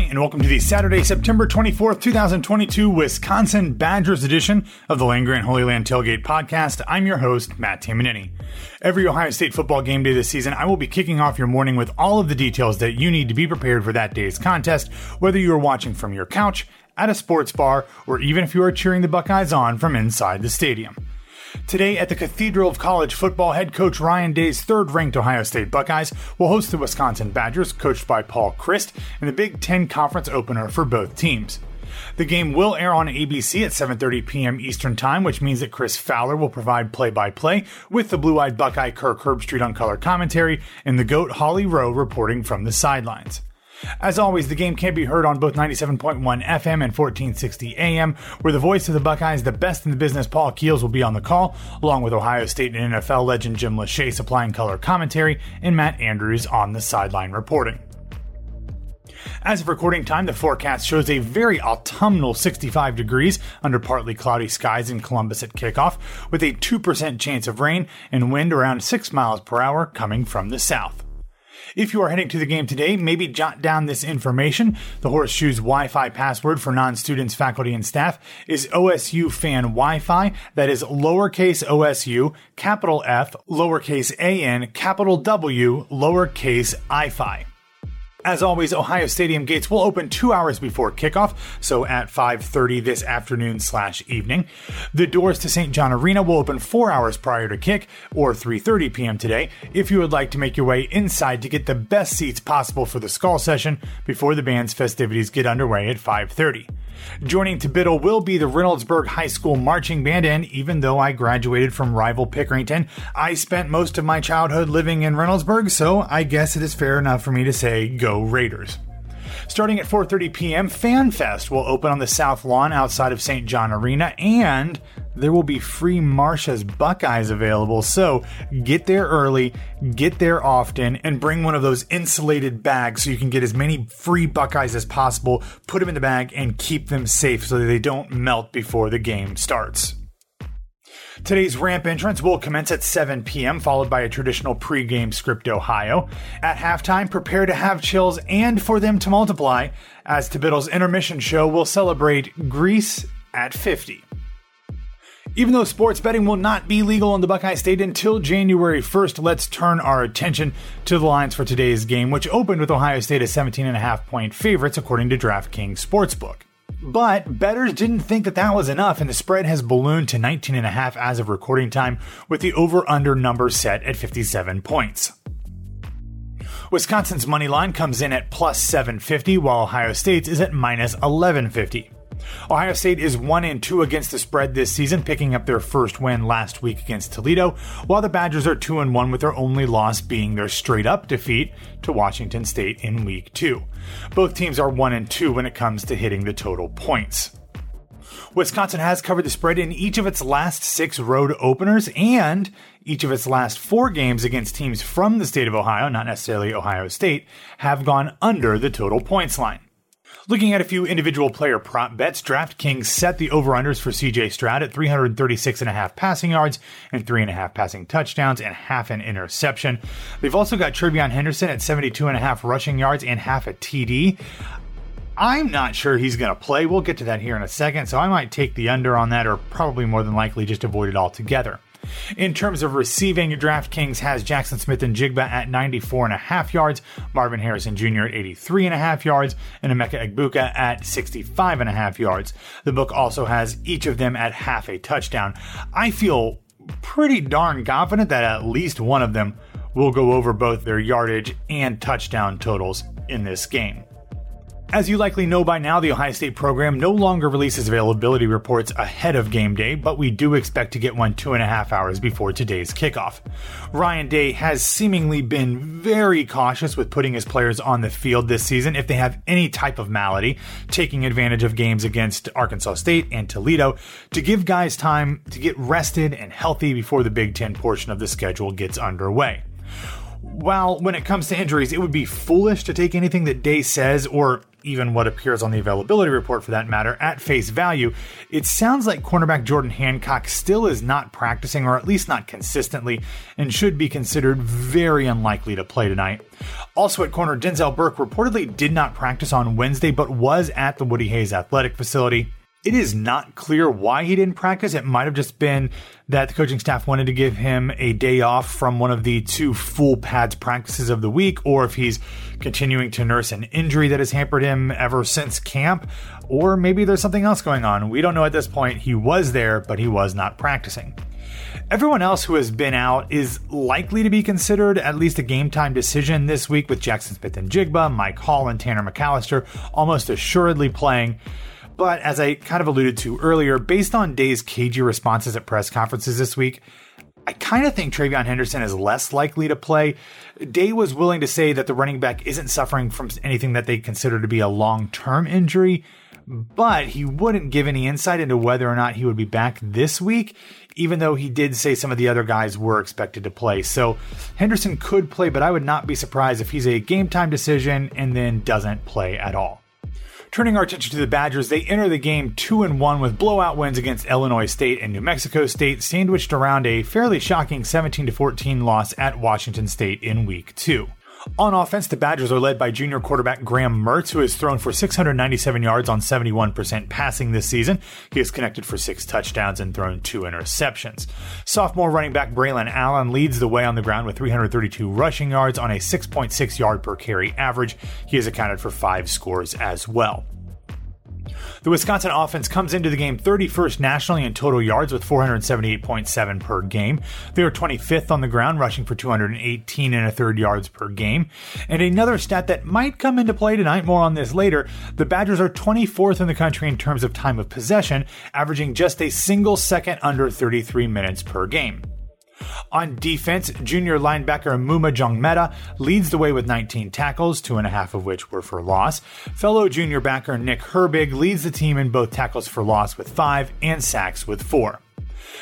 Hi, and welcome to the Saturday, September 24th, 2022 Wisconsin Badgers edition of the Land Grant Holy Land Tailgate Podcast. I'm your host, Matt Tamanini. Every Ohio State football game day this season, I will be kicking off your morning with all of the details that you need to be prepared for that day's contest, whether you are watching from your couch, at a sports bar, or even if you are cheering the Buckeyes on from inside the stadium. Today at the Cathedral of College Football, head coach Ryan Day's third ranked Ohio State Buckeyes will host the Wisconsin Badgers, coached by Paul Chryst, in the Big Ten Conference opener for both teams. The game will air on ABC at 7:30 p.m. Eastern Time, which means that Chris Fowler will provide play-by-play with the blue-eyed Buckeye Kirk Herbstreit on color commentary and the goat Holly Rowe reporting from the sidelines. As always, the game can be heard on both 97.1 FM and 1460 AM, where the voice of the Buckeyes, the best in the business, Paul Keels, will be on the call, along with Ohio State and NFL legend Jim Lachey supplying color commentary and Matt Andrews on the sideline reporting. As of recording time, the forecast shows a very autumnal 65 degrees under partly cloudy skies in Columbus at kickoff, with a 2% chance of rain and wind around 6 miles per hour coming from the south. If you are heading to the game today, maybe jot down this information. The Horseshoes Wi Fi password for non students, faculty, and staff is OSU Fan Wi Fi. That is lowercase OSU, capital F, lowercase AN, capital W, lowercase IFI. As always, Ohio Stadium gates will open two hours before kickoff, so at 5:30 this afternoon slash evening. The doors to St. John Arena will open four hours prior to kick, or 3:30 p.m. today, if you would like to make your way inside to get the best seats possible for the skull session before the band's festivities get underway at 5:30. Joining TBDBITL will be the Reynoldsburg High School Marching Band, and even though I graduated from rival Pickerington, I spent most of my childhood living in Reynoldsburg, so I guess it is fair enough for me to say go Raiders. Starting at 4:30 p.m., FanFest will open on the south lawn outside of St. John Arena, and there will be free Marsha's Buckeyes available. So get there early, get there often, and bring one of those insulated bags so you can get as many free Buckeyes as possible. Put them in the bag and keep them safe so they don't melt before the game starts. Today's ramp entrance will commence at 7 p.m., followed by a traditional pregame script Ohio. At halftime, prepare to have chills and for them to multiply, as Biddle's intermission show will celebrate Grease at 50. Even though sports betting will not be legal in the Buckeye State until January 1st, let's turn our attention to the lines for today's game, which opened with Ohio State as 17.5 point favorites according to DraftKings Sportsbook. But bettors didn't think that that was enough, and the spread has ballooned to 19.5 as of recording time, with the over under number set at 57 points. Wisconsin's money line comes in at plus 750, while Ohio State's is at minus 1150. Ohio State is 1 and 2 against the spread this season, picking up their first win last week against Toledo, while the Badgers are 2 and 1 with their only loss being their straight up defeat to Washington State in week 2. Both teams are 1 and 2 when it comes to hitting the total points. Wisconsin has covered the spread in each of its last six road openers and each of its last four games against teams from the state of Ohio, not necessarily Ohio State, have gone under the total points line. Looking at a few individual player prop bets, DraftKings set the over-unders for CJ Stroud at 336.5 passing yards and 3.5 passing touchdowns and half an interception. They've also got TreVeyon Henderson at 72.5 rushing yards and half a TD. I'm not sure he's going to play. We'll get to that here in a second, so I might take the under on that or probably more than likely just avoid it altogether. In terms of receiving, DraftKings has Jaxon Smith-Njigba at 94 and a half yards, Marvin Harrison Jr. at 83 and a half yards, and Emeka Egbuka at 65 and a half yards. The book also has each of them at half a touchdown. I feel pretty darn confident that at least one of them will go over both their yardage and touchdown totals in this game. As you likely know by now, the Ohio State program no longer releases availability reports ahead of game day, but we do expect to get one two and a half hours before today's kickoff. Ryan Day has seemingly been very cautious with putting his players on the field this season if they have any type of malady, taking advantage of games against Arkansas State and Toledo to give guys time to get rested and healthy before the Big Ten portion of the schedule gets underway while when it comes to injuries, it would be foolish to take anything that Day says or even what appears on the availability report for that matter, at face value, it sounds like cornerback Jordan Hancock still is not practicing, or at least not consistently, and should be considered very unlikely to play tonight. Also at corner, Denzel Burke reportedly did not practice on Wednesday, but was at the Woody Hayes Athletic Facility. It is not clear why he didn't practice. It might have just been that the coaching staff wanted to give him a day off from one of the two full pads practices of the week, or if he's continuing to nurse an injury that has hampered him ever since camp, or maybe there's something else going on. We don't know at this point. He was there, but he was not practicing. Everyone else who has been out is likely to be considered at least a game time decision this week with Jaxon Smith-Njigba, Mike Hall, and Tanner McCalister almost assuredly playing. But as I kind of alluded to earlier, based on Day's cagey responses at press conferences this week, I kind of think TreVeyon Henderson is less likely to play. Day was willing to say that the running back isn't suffering from anything that they consider to be a long term injury, but he wouldn't give any insight into whether or not he would be back this week, even though he did say some of the other guys were expected to play. So Henderson could play, but I would not be surprised if he's a game time decision and then doesn't play at all. Turning our attention to the Badgers, they enter the game 2 and 1 with blowout wins against Illinois State and New Mexico State, sandwiched around a fairly shocking 17 14 loss at Washington State in week 2. On offense, the Badgers are led by junior quarterback Graham Mertz, who has thrown for 697 yards on 71% passing this season. He has connected for six touchdowns and thrown two interceptions. Sophomore running back Braylon Allen leads the way on the ground with 332 rushing yards on a 6.6 yard per carry average. He has accounted for five scores as well. The Wisconsin offense comes into the game 31st nationally in total yards with 478.7 per game. They are 25th on the ground, rushing for 218 and a third yards per game. And another stat that might come into play tonight, more on this later, the Badgers are 24th in the country in terms of time of possession, averaging just a single second under 33 minutes per game. On defense, junior linebacker Maema Njongmanze leads the way with 19 tackles, two and a half of which were for loss. Fellow junior backer Nick Herbig leads the team in both tackles for loss with five and sacks with four.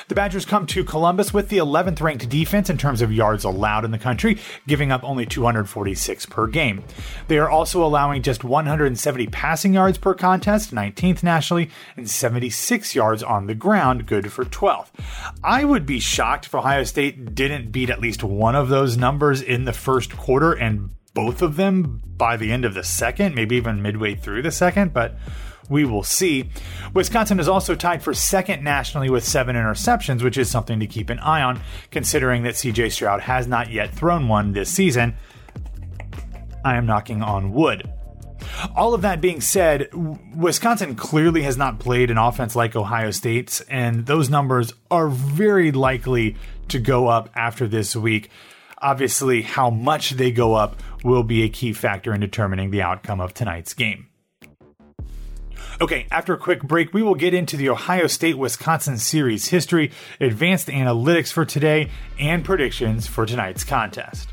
The Badgers come to Columbus with the 11th ranked defense in terms of yards allowed in the country, giving up only 246 per game. They are also allowing just 170 passing yards per contest, 19th nationally, and 76 yards on the ground, good for 12th. I would be shocked if Ohio State didn't beat at least one of those numbers in the first quarter and both of them by the end of the second, maybe even midway through the second, but we will see. Wisconsin is also tied for second nationally with seven interceptions, which is something to keep an eye on, considering that CJ Stroud has not yet thrown one this season. I am knocking on wood. All of that being said, Wisconsin clearly has not played an offense like Ohio State's, and those numbers are very likely to go up after this week. Obviously, how much they go up will be a key factor in determining the outcome of tonight's game. Okay, after a quick break, we will get into the Ohio State Wisconsin series history, advanced analytics for today, and predictions for tonight's contest.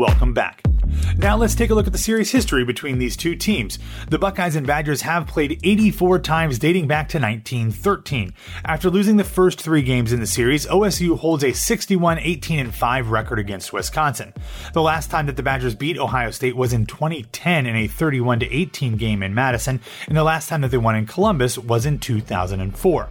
Welcome back. Now let's take a look at the series history between these two teams. The Buckeyes and Badgers have played 84 times dating back to 1913. After losing the first three games in the series, OSU holds a 61 18 5 record against Wisconsin. The last time that the Badgers beat Ohio State was in 2010 in a 31 18 game in Madison, and the last time that they won in Columbus was in 2004.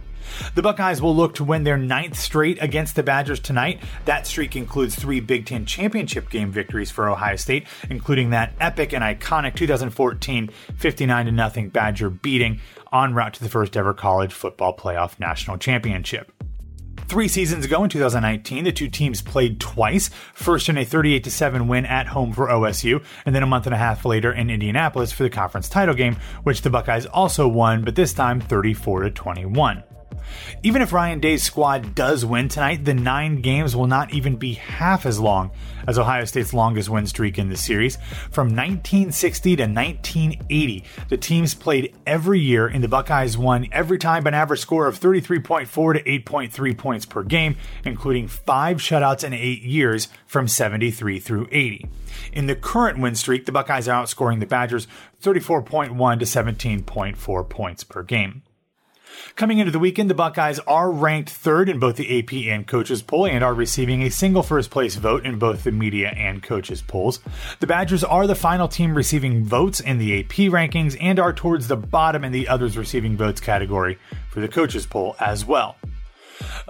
The Buckeyes will look to win their ninth straight against the Badgers tonight. That streak includes three Big Ten championship game victories for Ohio State, including that epic and iconic 2014 59 0 Badger beating en route to the first ever college football playoff national championship. Three seasons ago in 2019, the two teams played twice. First in a 38 7 win at home for OSU, and then a month and a half later in Indianapolis for the conference title game, which the Buckeyes also won, but this time 34 21. Even if Ryan Day's squad does win tonight, the nine games will not even be half as long as Ohio State's longest win streak in the series. From 1960 to 1980, the teams played every year, and the Buckeyes won every time by an average score of 33.4 to 8.3 points per game, including five shutouts in eight years from 73 through 80. In the current win streak, the Buckeyes are outscoring the Badgers 34.1 to 17.4 points per game. Coming into the weekend, the Buckeyes are ranked third in both the AP and coaches poll and are receiving a single first place vote in both the media and coaches polls. The Badgers are the final team receiving votes in the AP rankings and are towards the bottom in the others receiving votes category for the coaches poll as well.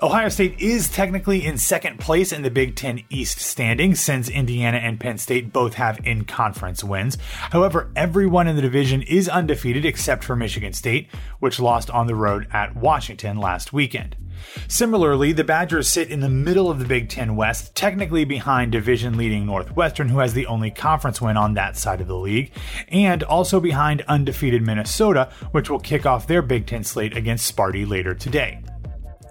Ohio State is technically in second place in the Big Ten East standings since Indiana and Penn State both have in conference wins. However, everyone in the division is undefeated except for Michigan State, which lost on the road at Washington last weekend. Similarly, the Badgers sit in the middle of the Big Ten West, technically behind division leading Northwestern, who has the only conference win on that side of the league, and also behind undefeated Minnesota, which will kick off their Big Ten slate against Sparty later today.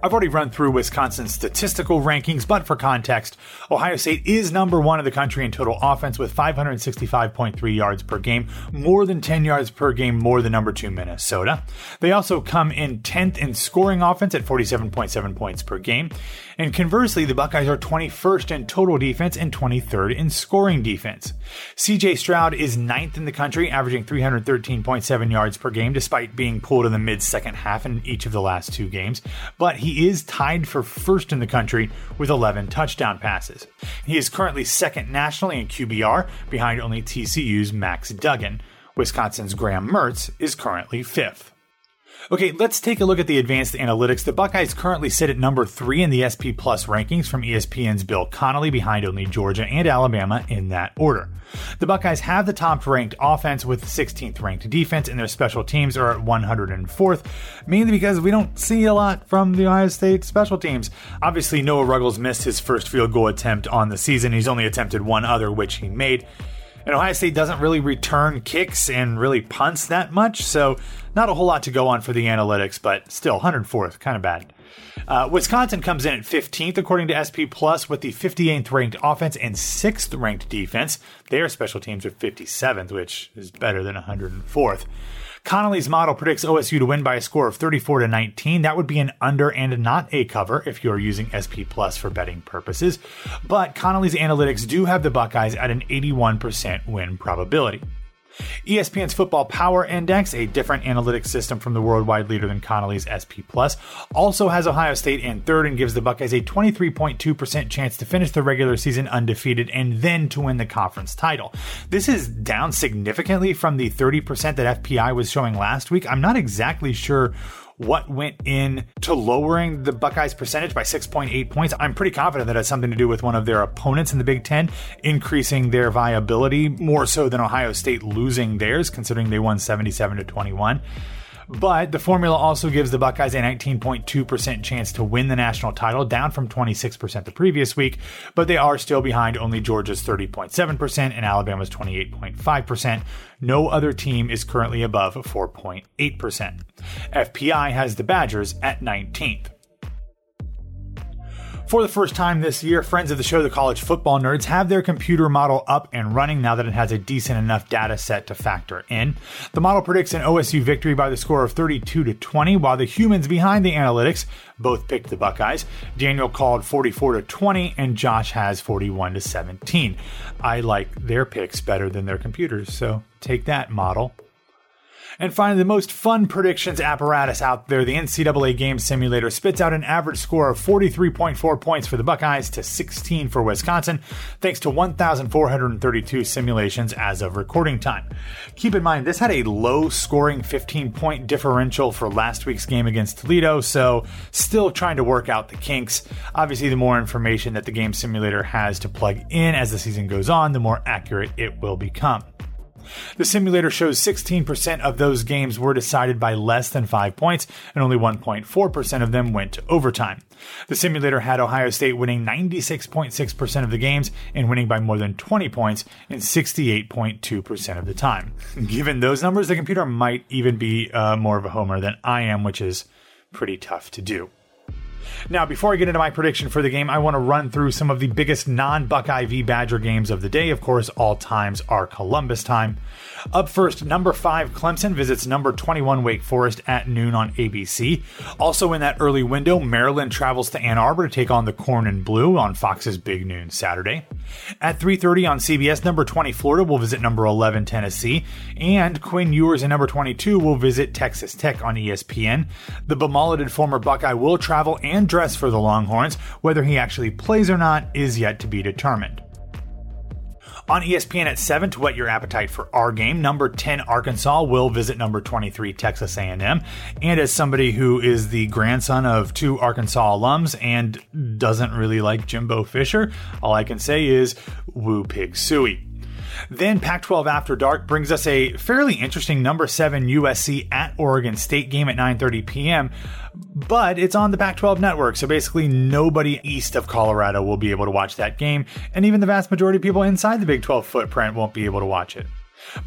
I've already run through Wisconsin's statistical rankings, but for context, Ohio State is number one in the country in total offense with 565.3 yards per game, more than 10 yards per game more than number two Minnesota. They also come in 10th in scoring offense at 47.7 points per game. And conversely, the Buckeyes are 21st in total defense and 23rd in scoring defense. CJ Stroud is ninth in the country, averaging 313.7 yards per game, despite being pulled in the mid second half in each of the last two games. But he he is tied for first in the country with 11 touchdown passes. He is currently second nationally in QBR, behind only TCU's Max Duggan. Wisconsin's Graham Mertz is currently fifth. Okay, let's take a look at the advanced analytics. The Buckeyes currently sit at number three in the SP Plus rankings from ESPN's Bill Connelly, behind only Georgia and Alabama in that order. The Buckeyes have the top ranked offense with 16th ranked defense, and their special teams are at 104th, mainly because we don't see a lot from the Ohio State special teams. Obviously, Noah Ruggles missed his first field goal attempt on the season. He's only attempted one other, which he made. And Ohio State doesn't really return kicks and really punts that much, so not a whole lot to go on for the analytics, but still 104th, kind of bad. Uh, Wisconsin comes in at 15th according to SP Plus with the 58th ranked offense and 6th ranked defense. Their special teams are 57th, which is better than 104th. Connelly's model predicts OSU to win by a score of 34 to 19. That would be an under and not a cover if you're using SP Plus for betting purposes. But Connelly's analytics do have the Buckeyes at an 81% win probability. ESPN's Football Power Index, a different analytics system from the worldwide leader than Connelly's SP Plus, also has Ohio State in third and gives the Buckeyes a 23.2% chance to finish the regular season undefeated and then to win the conference title. This is down significantly from the 30% that FPI was showing last week. I'm not exactly sure what went in to lowering the Buckeyes percentage by 6.8 points. I'm pretty confident that has something to do with one of their opponents in the Big Ten increasing their viability more so than Ohio State losing theirs, considering they won 77 to 21. But the formula also gives the Buckeyes a 19.2% chance to win the national title, down from 26% the previous week, but they are still behind only Georgia's 30.7% and Alabama's 28.5%. No other team is currently above 4.8%. FPI has the Badgers at 19th. For the first time this year, friends of the show, the College Football Nerds, have their computer model up and running now that it has a decent enough data set to factor in. The model predicts an OSU victory by the score of 32 to 20, while the humans behind the analytics both picked the Buckeyes. Daniel called 44 to 20, and Josh has 41 to 17. I like their picks better than their computers, so take that model. And finally, the most fun predictions apparatus out there, the NCAA Game Simulator, spits out an average score of 43.4 points for the Buckeyes to 16 for Wisconsin, thanks to 1,432 simulations as of recording time. Keep in mind, this had a low scoring 15 point differential for last week's game against Toledo, so still trying to work out the kinks. Obviously, the more information that the Game Simulator has to plug in as the season goes on, the more accurate it will become. The simulator shows 16% of those games were decided by less than 5 points, and only 1.4% of them went to overtime. The simulator had Ohio State winning 96.6% of the games and winning by more than 20 points in 68.2% of the time. Given those numbers, the computer might even be uh, more of a homer than I am, which is pretty tough to do. Now, before I get into my prediction for the game, I want to run through some of the biggest non Buckeye v Badger games of the day. Of course, all times are Columbus time. Up first, number 5 Clemson visits number 21 Wake Forest at noon on ABC. Also in that early window, Maryland travels to Ann Arbor to take on the Corn and Blue on Fox's Big Noon Saturday. At 3:30 on CBS, number 20 Florida will visit number 11 Tennessee, and Quinn Ewers and number 22 will visit Texas Tech on ESPN. The bemulleted former Buckeye will travel and dress for the Longhorns. Whether he actually plays or not is yet to be determined. On ESPN at 7 to whet your appetite for our game, number 10 Arkansas will visit number 23 Texas A&M. And as somebody who is the grandson of two Arkansas alums and doesn't really like Jimbo Fisher, all I can say is woo pig suey. Then Pac 12 After Dark brings us a fairly interesting number 7 USC at Oregon State game at 9:30 p.m. But it's on the Pac 12 network, so basically nobody east of Colorado will be able to watch that game, and even the vast majority of people inside the Big 12 footprint won't be able to watch it.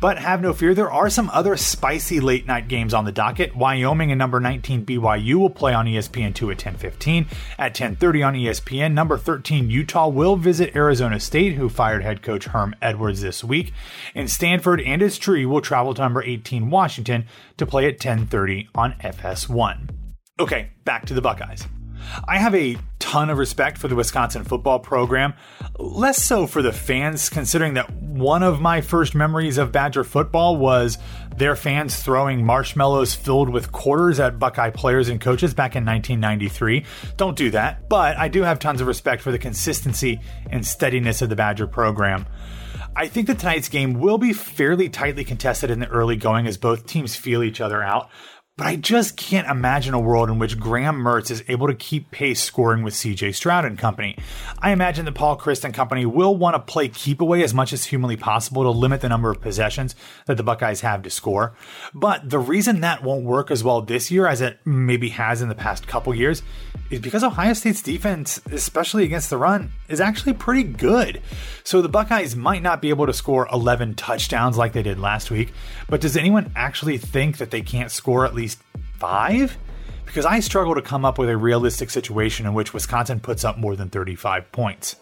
But have no fear, there are some other spicy late night games on the docket. Wyoming and number 19 BYU will play on ESPN2 at 10:15. At 10:30 on ESPN, number 13 Utah will visit Arizona State, who fired head coach Herm Edwards this week. And Stanford and its tree will travel to number 18 Washington to play at 10:30 on FS1. Okay, back to the Buckeyes. I have a ton of respect for the Wisconsin football program, less so for the fans, considering that one of my first memories of Badger football was their fans throwing marshmallows filled with quarters at Buckeye players and coaches back in 1993. Don't do that, but I do have tons of respect for the consistency and steadiness of the Badger program. I think that tonight's game will be fairly tightly contested in the early going as both teams feel each other out. But I just can't imagine a world in which Graham Mertz is able to keep pace scoring with CJ Stroud and company. I imagine that Paul Chryst and company will want to play keep away as much as humanly possible to limit the number of possessions that the Buckeyes have to score. But the reason that won't work as well this year as it maybe has in the past couple years is because Ohio State's defense, especially against the run, is actually pretty good. So the Buckeyes might not be able to score 11 touchdowns like they did last week, but does anyone actually think that they can't score at least five? Because I struggle to come up with a realistic situation in which Wisconsin puts up more than 35 points.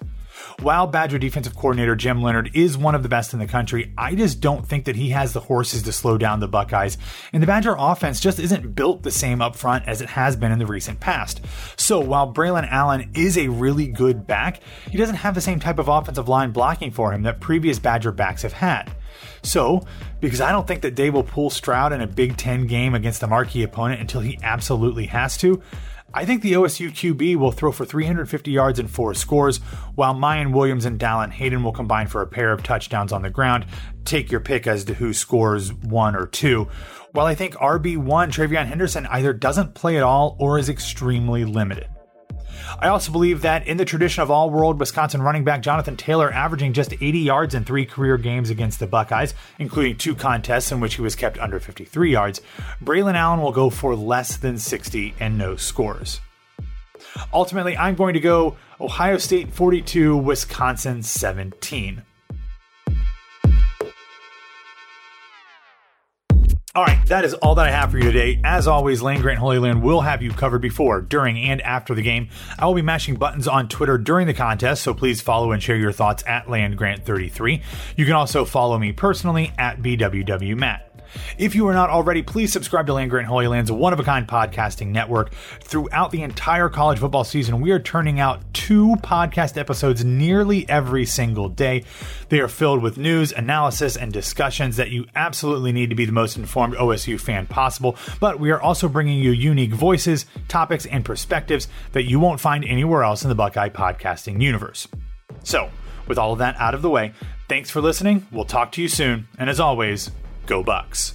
While Badger defensive coordinator Jim Leonhard is one of the best in the country, I just don't think that he has the horses to slow down the Buckeyes, and the Badger offense just isn't built the same up front as it has been in the recent past. So while Braylon Allen is a really good back, he doesn't have the same type of offensive line blocking for him that previous Badger backs have had. So, because I don't think that Day will pull Stroud in a Big Ten game against a marquee opponent until he absolutely has to, I think the OSU QB will throw for 350 yards and four scores, while Miyan Williams and Dallan Hayden will combine for a pair of touchdowns on the ground. Take your pick as to who scores one or two. While I think RB1 TreVeyon Henderson either doesn't play at all or is extremely limited. I also believe that in the tradition of all world Wisconsin running back Jonathan Taylor averaging just 80 yards in three career games against the Buckeyes, including two contests in which he was kept under 53 yards, Braylon Allen will go for less than 60 and no scores. Ultimately, I'm going to go Ohio State 42, Wisconsin 17. All right, that is all that I have for you today. As always, Land Grant Holy Land will have you covered before, during, and after the game. I will be mashing buttons on Twitter during the contest, so please follow and share your thoughts at Land Grant 33 You can also follow me personally at BWWMatt. If you are not already, please subscribe to Land Grant Holy Land's one of a kind podcasting network. Throughout the entire college football season, we are turning out two podcast episodes nearly every single day. They are filled with news, analysis, and discussions that you absolutely need to be the most informed OSU fan possible. But we are also bringing you unique voices, topics, and perspectives that you won't find anywhere else in the Buckeye podcasting universe. So, with all of that out of the way, thanks for listening. We'll talk to you soon. And as always, Go Bucks.